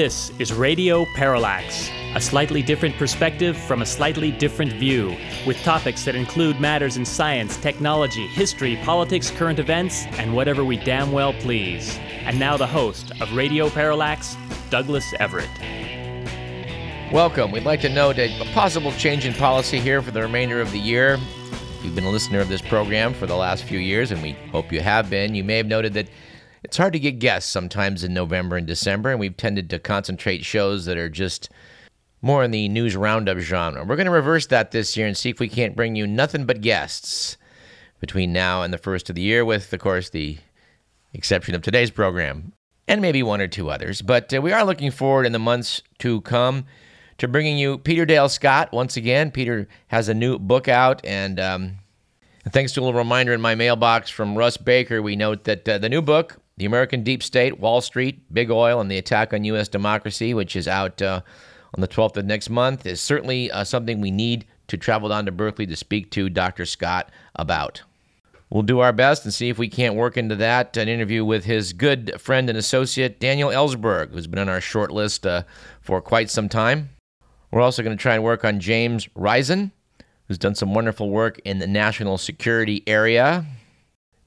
This is Radio Parallax, a slightly different perspective from a slightly different view, with topics that include matters in science, technology, history, politics, current events, and whatever we damn well please. And now the host of Radio Parallax, Douglas Everett. Welcome. We'd like to note a possible change in policy here for the remainder of the year. If you've been a listener of this program for the last few years, and we hope you have been, you may have noted that it's hard to get guests sometimes in November and December, and we've tended to concentrate shows that are just more in the news roundup genre. We're going to reverse that this year and see if we can't bring you nothing but guests between now and the first of the year, with, of course, the exception of today's program and maybe one or two others. But uh, we are looking forward in the months to come to bringing you Peter Dale Scott once again. Peter has a new book out, and um, thanks to a little reminder in my mailbox from Russ Baker, we note that uh, the new book, the American Deep State, Wall Street, Big Oil, and the Attack on U.S. Democracy, which is out uh, on the 12th of next month, is certainly uh, something we need to travel down to Berkeley to speak to Dr. Scott about. We'll do our best and see if we can't work into that an interview with his good friend and associate, Daniel Ellsberg, who's been on our short list uh, for quite some time. We're also going to try and work on James Risen, who's done some wonderful work in the national security area.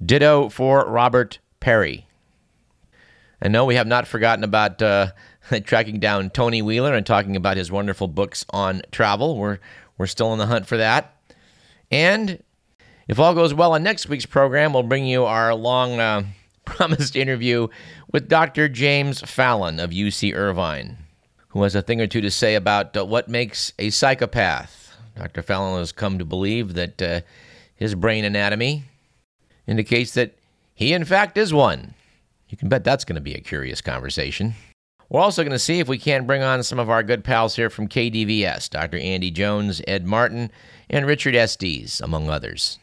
Ditto for Robert Parry. I no, we have not forgotten about uh, tracking down Tony Wheeler and talking about his wonderful books on travel. We're we're still on the hunt for that. And if all goes well on next week's program, we'll bring you our long uh, promised interview with Dr. James Fallon of UC Irvine, who has a thing or two to say about uh, what makes a psychopath. Dr. Fallon has come to believe that uh, his brain anatomy indicates that he, in fact, is one. You can bet that's going to be a curious conversation. We're also going to see if we can't bring on some of our good pals here from KDVS Dr. Andy Jones, Ed Martin, and Richard Estes, among others.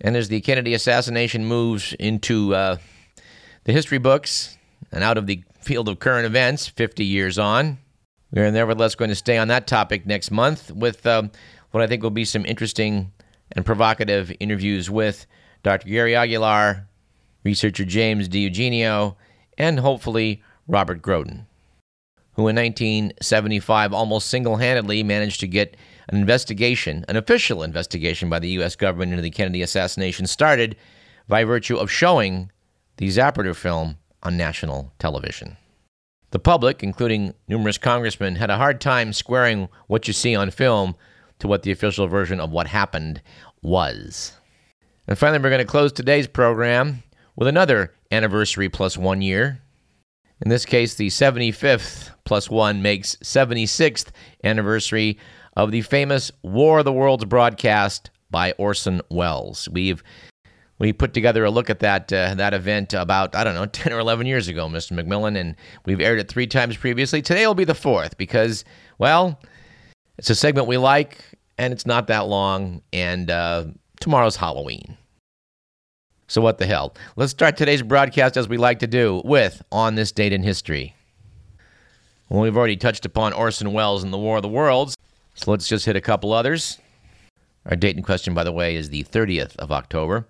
And as the Kennedy assassination moves into uh, the history books and out of the field of current events 50 years on, we are nevertheless going to stay on that topic next month with uh, what I think will be some interesting and provocative interviews with Dr. Gary Aguilar, researcher James DiEugenio, and hopefully Robert Groden, who in 1975 almost single handedly managed to get an investigation, an official investigation by the U.S. government into the Kennedy assassination started by virtue of showing the Zapruder film on national television. The public, including numerous congressmen, had a hard time squaring what you see on film to what the official version of what happened was. And finally, we're going to close today's program with another anniversary plus one year. In this case, the 75th plus one makes 76th anniversary of the famous War of the Worlds broadcast by Orson Welles. We've we put together a look at that uh, that event about I don't know 10 or 11 years ago, Mr. McMillan, and we've aired it three times previously. Today will be the fourth because well, it's a segment we like and it's not that long, and uh, tomorrow's Halloween. So, what the hell? Let's start today's broadcast as we like to do with On This Date in History. Well, we've already touched upon Orson Welles and the War of the Worlds, so let's just hit a couple others. Our date in question, by the way, is the 30th of October.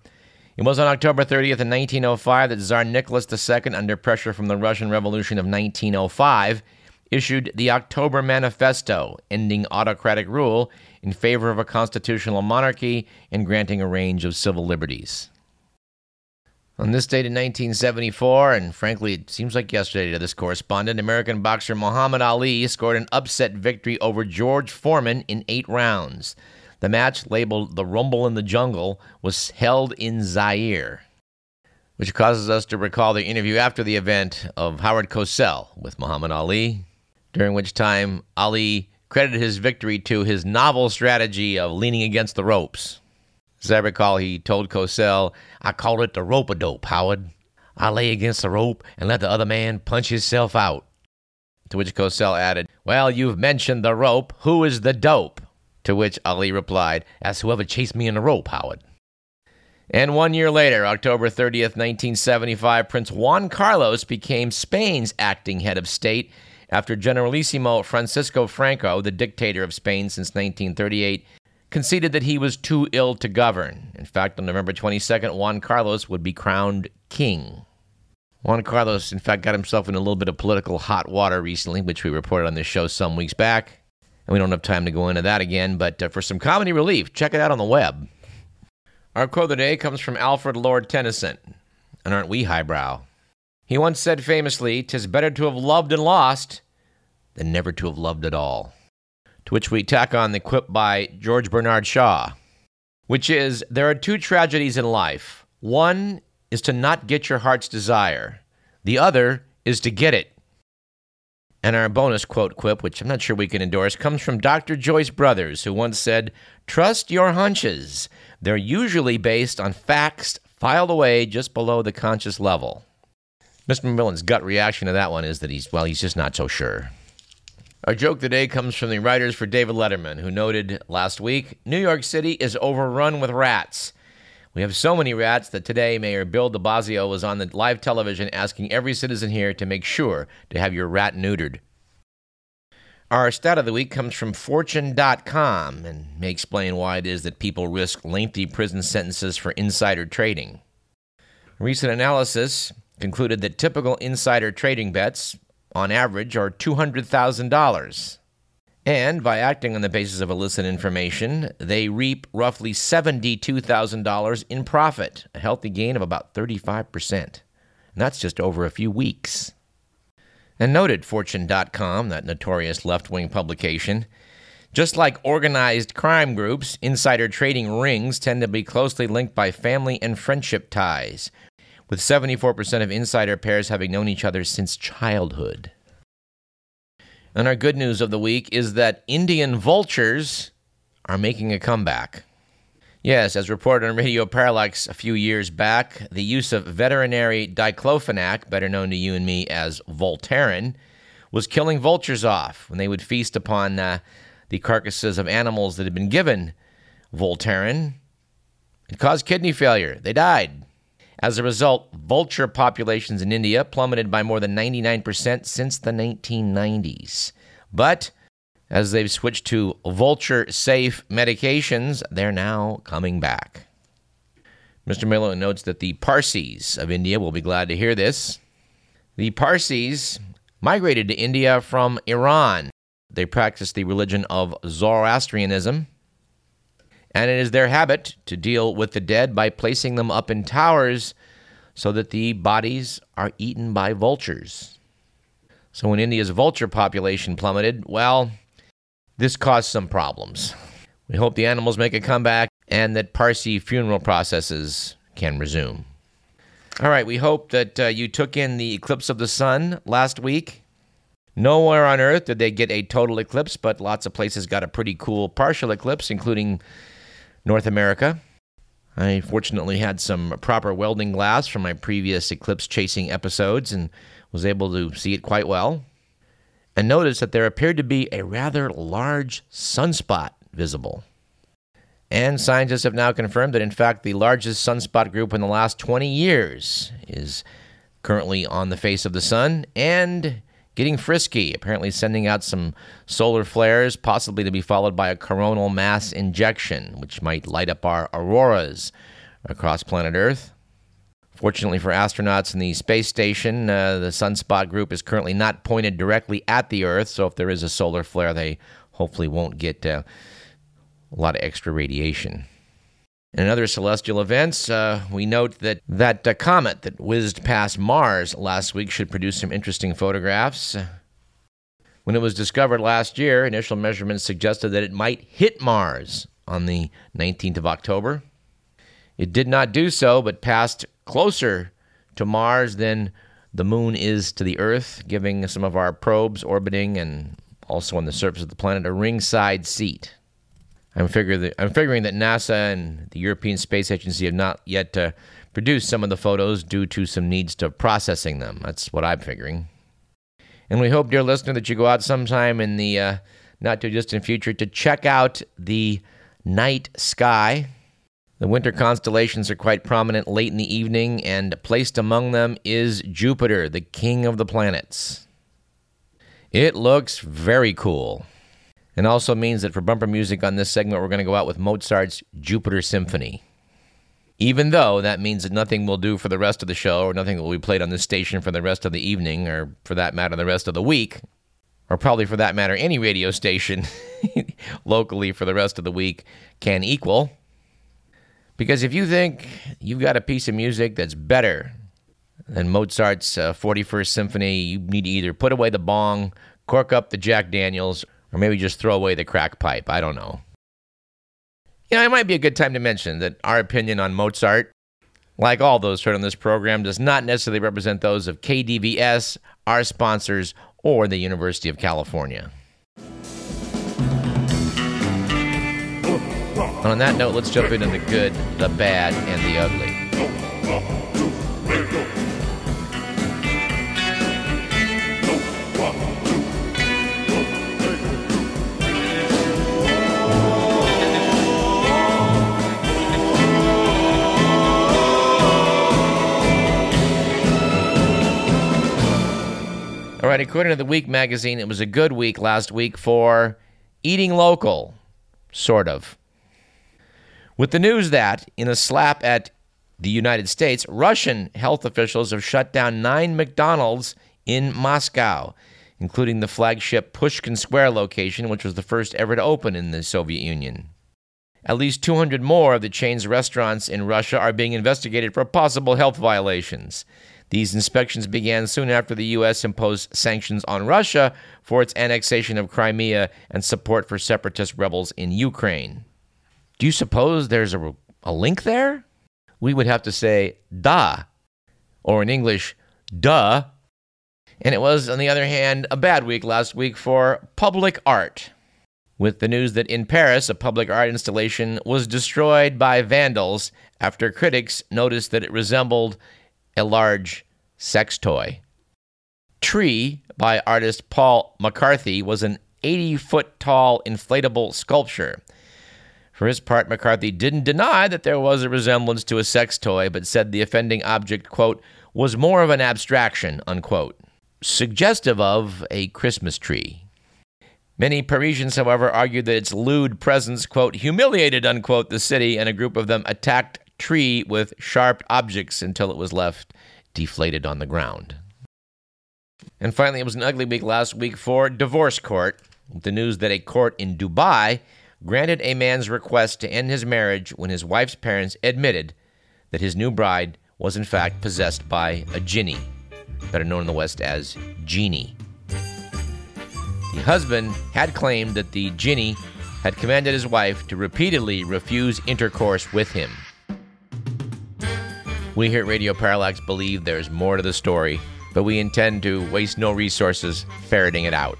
It was on October 30th in 1905 that Tsar Nicholas II, under pressure from the Russian Revolution of 1905, issued the October Manifesto, ending autocratic rule in favor of a constitutional monarchy and granting a range of civil liberties. On this date in 1974, and frankly, it seems like yesterday to this correspondent, American boxer Muhammad Ali scored an upset victory over George Foreman in eight rounds. The match, labeled the Rumble in the Jungle, was held in Zaire, which causes us to recall the interview after the event of Howard Cosell with Muhammad Ali, during which time Ali credited his victory to his novel strategy of leaning against the ropes. As I recall, he told Cosell, I call it the rope a dope, Howard. I lay against the rope and let the other man punch himself out. To which Cosell added, Well, you've mentioned the rope. Who is the dope? To which Ali replied, That's whoever chased me in the rope, Howard. And one year later, October 30th, 1975, Prince Juan Carlos became Spain's acting head of state after Generalissimo Francisco Franco, the dictator of Spain since 1938, conceded that he was too ill to govern. In fact, on November 22nd, Juan Carlos would be crowned king. Juan Carlos, in fact, got himself in a little bit of political hot water recently, which we reported on this show some weeks back. And we don't have time to go into that again, but uh, for some comedy relief, check it out on the web. Our quote of the day comes from Alfred Lord Tennyson. And aren't we highbrow? He once said famously, "'Tis better to have loved and lost than never to have loved at all." Which we tack on the quip by George Bernard Shaw, which is, "There are two tragedies in life. One is to not get your heart's desire. The other is to get it." And our bonus quote quip, which I'm not sure we can endorse, comes from Dr. Joyce Brothers, who once said, Trust your hunches. They're usually based on facts filed away just below the conscious level. Mr. McMillan's gut reaction to that one is that he's, well, he's just not so sure. Our joke today comes from the writers for David Letterman, who noted last week New York City is overrun with rats. We have so many rats that today Mayor Bill de Blasio was on the live television asking every citizen here to make sure to have your rat neutered. Our stat of the week comes from Fortune.com and may explain why it is that people risk lengthy prison sentences for insider trading. Recent analysis concluded that typical insider trading bets, on average, are $200,000. And by acting on the basis of illicit information, they reap roughly $72,000 in profit, a healthy gain of about 35%. And that's just over a few weeks and noted Fortune.com, that notorious left wing publication. Just like organized crime groups, insider trading rings tend to be closely linked by family and friendship ties, with 74% of insider pairs having known each other since childhood. And our good news of the week is that Indian vultures are making a comeback. Yes, as reported on Radio Parallax a few years back, the use of veterinary diclofenac, better known to you and me as Voltaren, was killing vultures off when they would feast upon uh, the carcasses of animals that had been given Voltaren. It caused kidney failure. They died. As a result, vulture populations in India plummeted by more than 99% since the 1990s. But as they've switched to vulture safe medications, they're now coming back. Mr. Miller notes that the Parsis of India will be glad to hear this. The Parsis migrated to India from Iran. They practice the religion of Zoroastrianism, and it is their habit to deal with the dead by placing them up in towers so that the bodies are eaten by vultures. So when India's vulture population plummeted, well, this caused some problems. We hope the animals make a comeback and that Parsi funeral processes can resume. All right, we hope that uh, you took in the eclipse of the sun last week. Nowhere on Earth did they get a total eclipse, but lots of places got a pretty cool partial eclipse, including North America. I fortunately had some proper welding glass from my previous eclipse chasing episodes and was able to see it quite well and noticed that there appeared to be a rather large sunspot visible. And scientists have now confirmed that, in fact, the largest sunspot group in the last 20 years is currently on the face of the sun and getting frisky, apparently sending out some solar flares, possibly to be followed by a coronal mass ejection, which might light up our auroras across planet Earth. Fortunately for astronauts in the space station, uh, the sunspot group is currently not pointed directly at the Earth, so if there is a solar flare, they hopefully won't get uh, a lot of extra radiation. In other celestial events, uh, we note that that uh, comet that whizzed past Mars last week should produce some interesting photographs. When it was discovered last year, initial measurements suggested that it might hit Mars on the 19th of October. It did not do so, but passed closer to Mars than the moon is to the Earth, giving some of our probes orbiting and also on the surface of the planet a ringside seat. I'm, figure that, I'm figuring that NASA and the European Space Agency have not yet uh, produced some of the photos due to some needs to processing them. That's what I'm figuring. And we hope, dear listener, that you go out sometime in the uh, not too distant future to check out the night sky the winter constellations are quite prominent late in the evening, and placed among them is Jupiter, the king of the planets. It looks very cool. And also means that for bumper music on this segment, we're going to go out with Mozart's Jupiter Symphony. even though that means that nothing will do for the rest of the show or nothing will be played on this station for the rest of the evening or for that matter the rest of the week or probably for that matter any radio station locally for the rest of the week can equal because if you think you've got a piece of music that's better than Mozart's uh, 41st Symphony, you need to either put away the bong, cork up the Jack Daniels, or maybe just throw away the crack pipe. I don't know. You know, it might be a good time to mention that our opinion on Mozart, like all those heard on this program, does not necessarily represent those of KDVS, our sponsors, or the University of California. And on that note, let's jump into the good, the bad, and the ugly. All right, according to the Week magazine, it was a good week last week for eating local, sort of. With the news that, in a slap at the United States, Russian health officials have shut down nine McDonald's in Moscow, including the flagship Pushkin Square location, which was the first ever to open in the Soviet Union. At least 200 more of the chain's restaurants in Russia are being investigated for possible health violations. These inspections began soon after the U.S. imposed sanctions on Russia for its annexation of Crimea and support for separatist rebels in Ukraine. Do you suppose there's a, a link there? We would have to say, da, or in English, duh. And it was, on the other hand, a bad week last week for public art, with the news that in Paris, a public art installation was destroyed by vandals after critics noticed that it resembled a large sex toy. Tree by artist Paul McCarthy was an 80 foot tall inflatable sculpture. For his part, McCarthy didn't deny that there was a resemblance to a sex toy, but said the offending object, quote, was more of an abstraction, unquote, suggestive of a Christmas tree. Many Parisians, however, argued that its lewd presence, quote, humiliated, unquote, the city, and a group of them attacked Tree with sharp objects until it was left deflated on the ground. And finally, it was an ugly week last week for divorce court, the news that a court in Dubai granted a man's request to end his marriage when his wife's parents admitted that his new bride was in fact possessed by a jinni, better known in the West as genie. The husband had claimed that the jinni had commanded his wife to repeatedly refuse intercourse with him. We here at Radio Parallax believe there's more to the story, but we intend to waste no resources ferreting it out.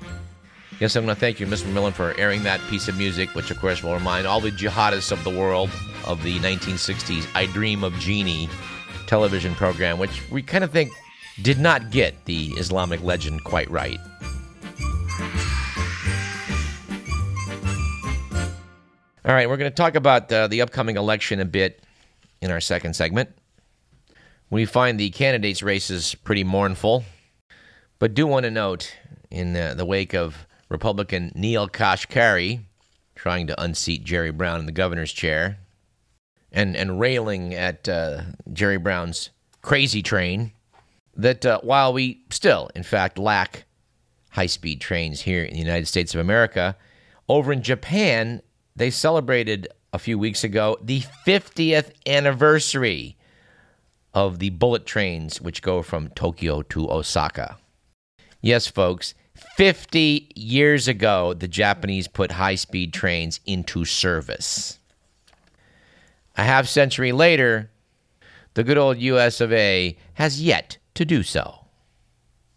Yes, I'm going to thank you, Mr. Millen, for airing that piece of music, which, of course, will remind all the jihadists of the world of the 1960s I Dream of Jeannie television program, which we kind of think did not get the Islamic legend quite right. All right, we're going to talk about uh, the upcoming election a bit in our second segment. We find the candidates' races pretty mournful, but do want to note in the, the wake of Republican Neel Kashkari trying to unseat Jerry Brown in the governor's chair and, and railing at uh, Jerry Brown's crazy train, that uh, while we still, in fact, lack high speed trains here in the United States of America, over in Japan, they celebrated a few weeks ago the 50th anniversary of the bullet trains which go from Tokyo to Osaka. Yes, folks, 50 years ago, the Japanese put high speed trains into service. A half century later, the good old US of A has yet to do so.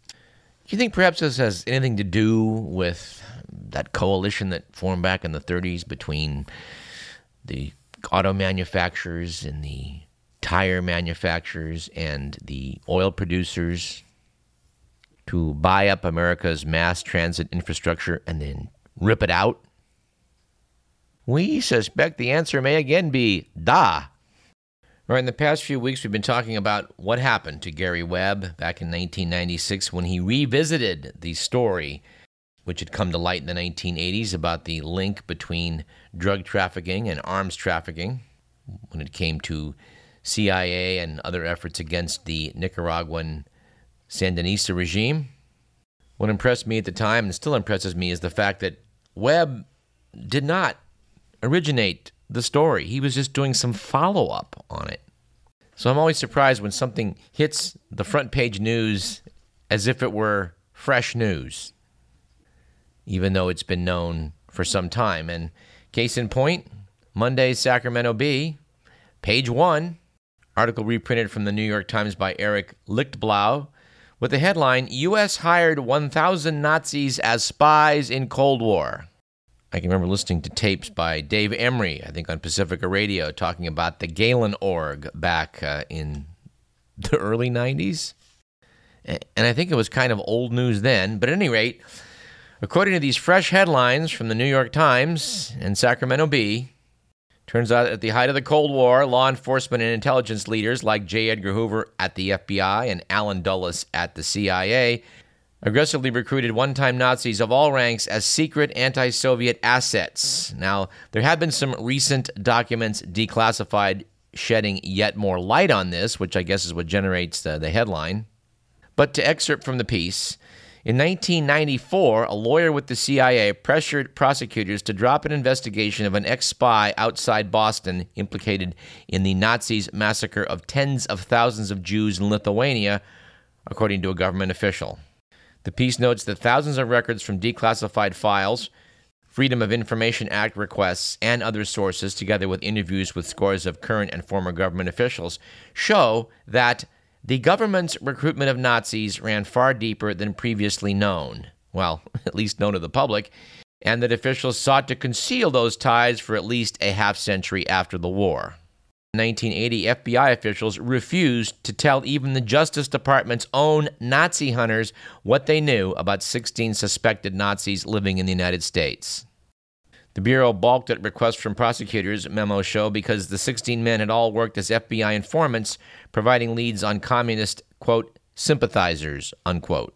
Do you think perhaps this has anything to do with that coalition that formed back in the 30s between the auto manufacturers and the tire manufacturers and the oil producers to buy up America's mass transit infrastructure and then rip it out? We suspect the answer may again be da. Right, in the past few weeks, we've been talking about what happened to Gary Webb back in 1996 when he revisited the story which had come to light in the 1980s about the link between drug trafficking and arms trafficking when it came to CIA and other efforts against the Nicaraguan Sandinista regime. What impressed me at the time and still impresses me is the fact that Webb did not originate the story. He was just doing some follow up on it. So I'm always surprised when something hits the front page news as if it were fresh news, even though it's been known for some time. And case in point, Monday's Sacramento Bee, page one, article reprinted from the New York Times by Eric Lichtblau, with the headline U.S. hired 1,000 Nazis as spies in Cold War. I can remember listening to tapes by Dave Emory, I think on Pacifica Radio, talking about the Gehlen Org back uh, in the early 90s. And I think it was kind of old news then. But at any rate, according to these fresh headlines from the New York Times and Sacramento Bee, turns out at the height of the Cold War, law enforcement and intelligence leaders like J. Edgar Hoover at the FBI and Allen Dulles at the CIA aggressively recruited one time Nazis of all ranks as secret anti Soviet assets. Now, there have been some recent documents declassified shedding yet more light on this, which I guess is what generates the, the headline. But to excerpt from the piece, in 1994, a lawyer with the CIA pressured prosecutors to drop an investigation of an ex spy outside Boston implicated in the Nazis' massacre of tens of thousands of Jews in Lithuania, according to a government official. The piece notes that thousands of records from declassified files, Freedom of Information Act requests, and other sources, together with interviews with scores of current and former government officials, show that the government's recruitment of Nazis ran far deeper than previously known. Well, at least known to the public, and that officials sought to conceal those ties for at least a half century after the war. In 1980, FBI officials refused to tell even the Justice Department's own Nazi hunters what they knew about 16 suspected Nazis living in the United States. The Bureau balked at requests from prosecutors, memos show, because the 16 men had all worked as FBI informants, providing leads on communist, quote, sympathizers, unquote.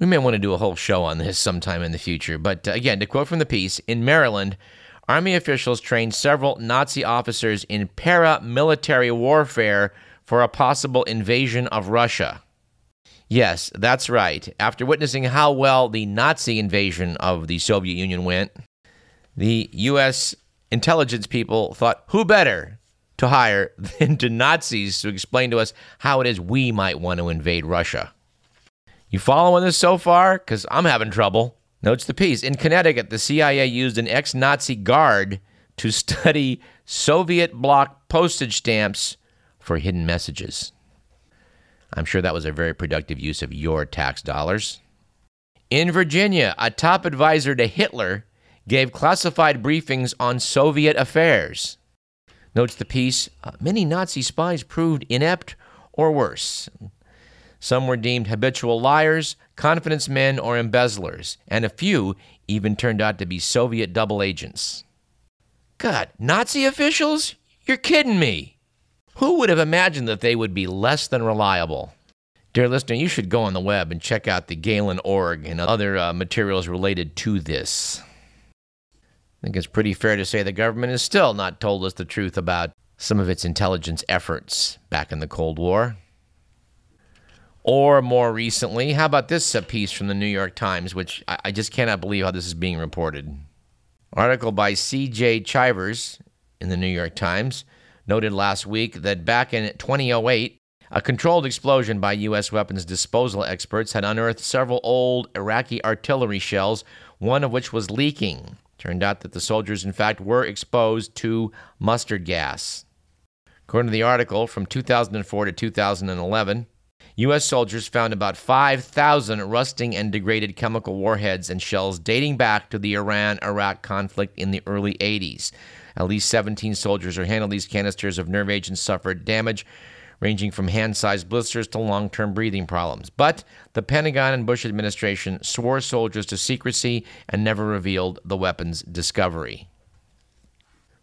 We may want to do a whole show on this sometime in the future, but uh, again, to quote from the piece, in Maryland, Army officials trained several Nazi officers in paramilitary warfare for a possible invasion of Russia. Yes, that's right. After witnessing how well the Nazi invasion of the Soviet Union went, the U.S. intelligence people thought, who better to hire than to Nazis to explain to us how it is we might want to invade Russia? You following this so far? Because I'm having trouble. Notes the piece. In Connecticut, the CIA used an ex Nazi guard to study Soviet bloc postage stamps for hidden messages. I'm sure that was a very productive use of your tax dollars. In Virginia, a top advisor to Hitler gave classified briefings on Soviet affairs. Notes the piece uh, many Nazi spies proved inept or worse. Some were deemed habitual liars, confidence men, or embezzlers, and a few even turned out to be Soviet double agents. God, Nazi officials? You're kidding me! Who would have imagined that they would be less than reliable? Dear listener, you should go on the web and check out the Gehlen Org and other uh, materials related to this. I think it's pretty fair to say the government has still not told us the truth about some of its intelligence efforts back in the Cold War. Or more recently, how about this piece from the New York Times, which I, just cannot believe how this is being reported. Article by C.J. Chivers in the New York Times noted last week that back in 2008, a controlled explosion by U.S. weapons disposal experts had unearthed several old Iraqi artillery shells, one of which was leaking. Turned out that the soldiers, in fact, were exposed to mustard gas. According to the article, from 2004 to 2011, U.S. soldiers found about 5,000 rusting and degraded chemical warheads and shells dating back to the Iran Iraq conflict in the early 80s. At least 17 soldiers who handled these canisters of nerve agents suffered damage ranging from hand sized blisters to long term breathing problems. But the Pentagon and Bush administration swore soldiers to secrecy and never revealed the weapon's discovery.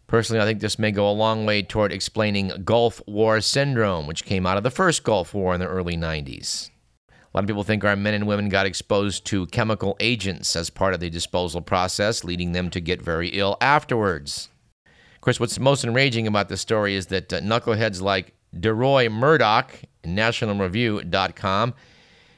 Personally, I think this may go a long way toward explaining Gulf War syndrome, which came out of the first Gulf War in the early 90s. A lot of people think our men and women got exposed to chemical agents as part of the disposal process, leading them to get very ill afterwards. Of course, what's most enraging about this story is that uh, knuckleheads like DeRoy Murdock and NationalReview.com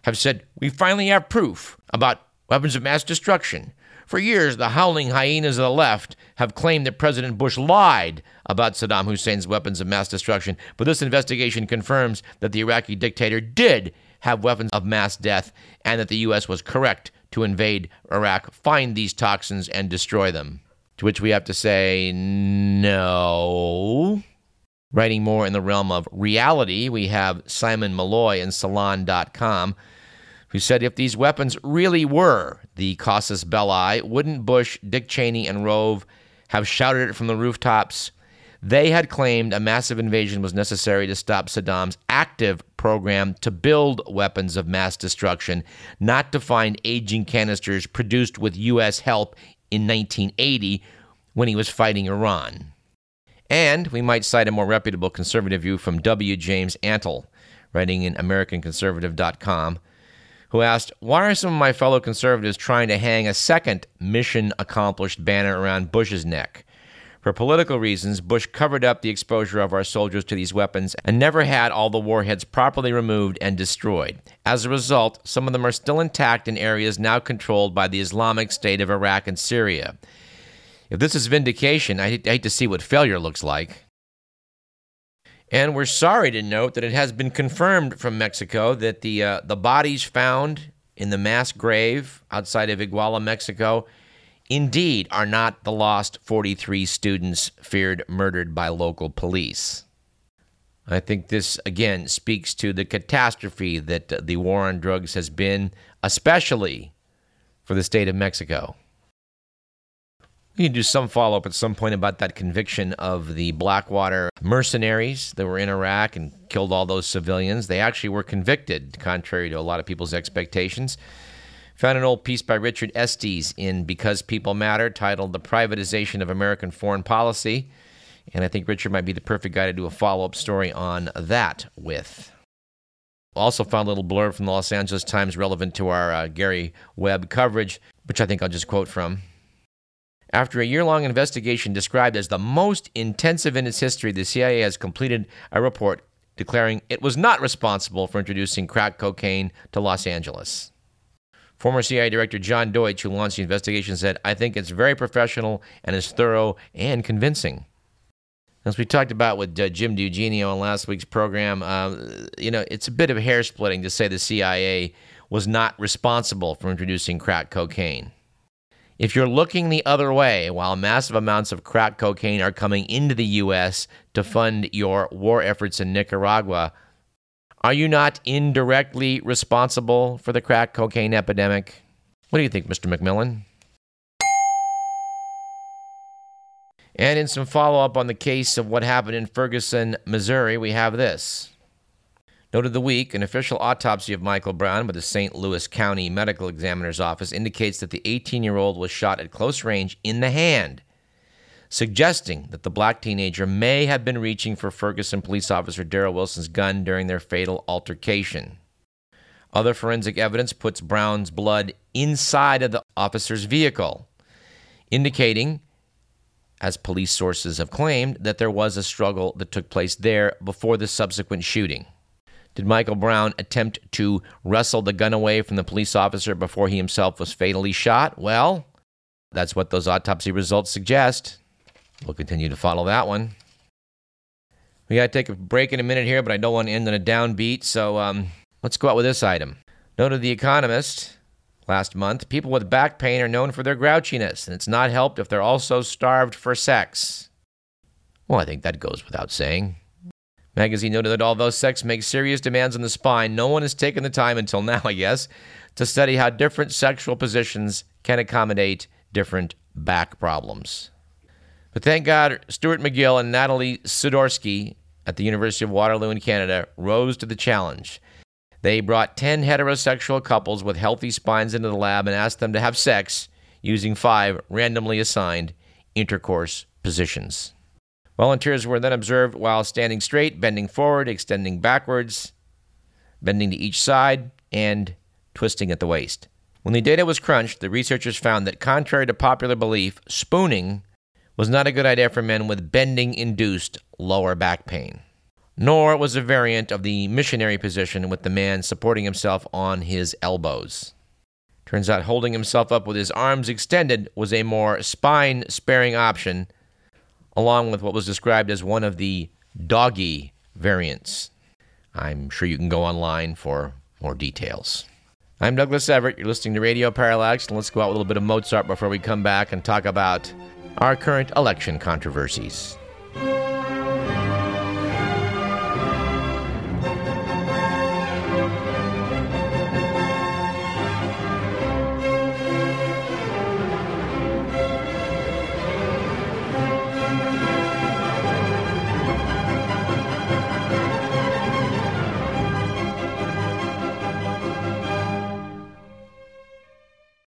have said, We finally have proof about weapons of mass destruction. For years, the howling hyenas of the left have claimed that President Bush lied about Saddam Hussein's weapons of mass destruction, but this investigation confirms that the Iraqi dictator did have weapons of mass death and that the U.S. was correct to invade Iraq, find these toxins, and destroy them. To which we have to say, no. Writing more in the realm of reality, we have Simon Maloy in Salon.com who said if these weapons really were the casus belli, wouldn't Bush, Dick Cheney, and Rove have shouted it from the rooftops? They had claimed a massive invasion was necessary to stop Saddam's active program to build weapons of mass destruction, not to find aging canisters produced with U.S. help in 1980 when he was fighting Iran. And we might cite a more reputable conservative view from W. James Antle, writing in AmericanConservative.com who asked, Why are some of my fellow conservatives trying to hang a second mission accomplished banner around Bush's neck? For political reasons, Bush covered up the exposure of our soldiers to these weapons and never had all the warheads properly removed and destroyed. As a result, some of them are still intact in areas now controlled by the Islamic State of Iraq and Syria. If this is vindication, I hate to see what failure looks like. And we're sorry to note that it has been confirmed from Mexico that the, uh, the bodies found in the mass grave outside of Iguala, Mexico, indeed are not the lost 43 students feared murdered by local police. I think this, again, speaks to the catastrophe that the war on drugs has been, especially for the state of Mexico. We can do some follow up at some point about that conviction of the Blackwater mercenaries that were in Iraq and killed all those civilians. They actually were convicted, contrary to a lot of people's expectations. Found an old piece by Richard Estes in Because People Matter titled The Privatization of American Foreign Policy. And I think Richard might be the perfect guy to do a follow up story on that with. Also, found a little blurb from the Los Angeles Times relevant to our uh, Gary Webb coverage, which I think I'll just quote from. After a year long investigation described as the most intensive in its history, the CIA has completed a report declaring it was not responsible for introducing crack cocaine to Los Angeles. Former CIA Director John Deutch, who launched the investigation, said, I think it's very professional and is thorough and convincing. As we talked about with uh, Jim DiEugenio on last week's program, uh, you know, it's a bit of hair splitting to say the CIA was not responsible for introducing crack cocaine. If you're looking the other way, while massive amounts of crack cocaine are coming into the U.S. to fund your war efforts in Nicaragua, are you not indirectly responsible for the crack cocaine epidemic? What do you think, Mr. McMillan? And in some follow up on the case of what happened in Ferguson, Missouri, we have this. Note of the week an official autopsy of Michael Brown by the St. Louis County Medical Examiner's Office indicates that the 18 year old was shot at close range in the hand, suggesting that the black teenager may have been reaching for Ferguson police officer Darren Wilson's gun during their fatal altercation. Other forensic evidence puts Brown's blood inside of the officer's vehicle, indicating, as police sources have claimed, that there was a struggle that took place there before the subsequent shooting. Did Michael Brown attempt to wrestle the gun away from the police officer before he himself was fatally shot? Well, that's what those autopsy results suggest. We'll continue to follow that one. We got to take a break in a minute here, but I don't want to end on a downbeat, so um, let's go out with this item. Note Noted The Economist last month people with back pain are known for their grouchiness, and it's not helped if they're also starved for sex. Well, I think that goes without saying. Magazine noted that although sex makes serious demands on the spine, no one has taken the time until now, I guess, to study how different sexual positions can accommodate different back problems. But thank God, Stuart McGill and Natalie Sudorsky at the University of Waterloo in Canada rose to the challenge. They brought 10 heterosexual couples with healthy spines into the lab and asked them to have sex using five randomly assigned intercourse positions. Volunteers were then observed while standing straight, bending forward, extending backwards, bending to each side, and twisting at the waist. When the data was crunched, the researchers found that, contrary to popular belief, spooning was not a good idea for men with bending induced lower back pain. Nor was a variant of the missionary position with the man supporting himself on his elbows. Turns out holding himself up with his arms extended was a more spine sparing option, along with what was described as one of the doggy variants. I'm sure you can go online for more details. I'm Douglas Everett. You're listening to Radio Parallax, and let's go out with a little bit of Mozart before we come back and talk about our current election controversies.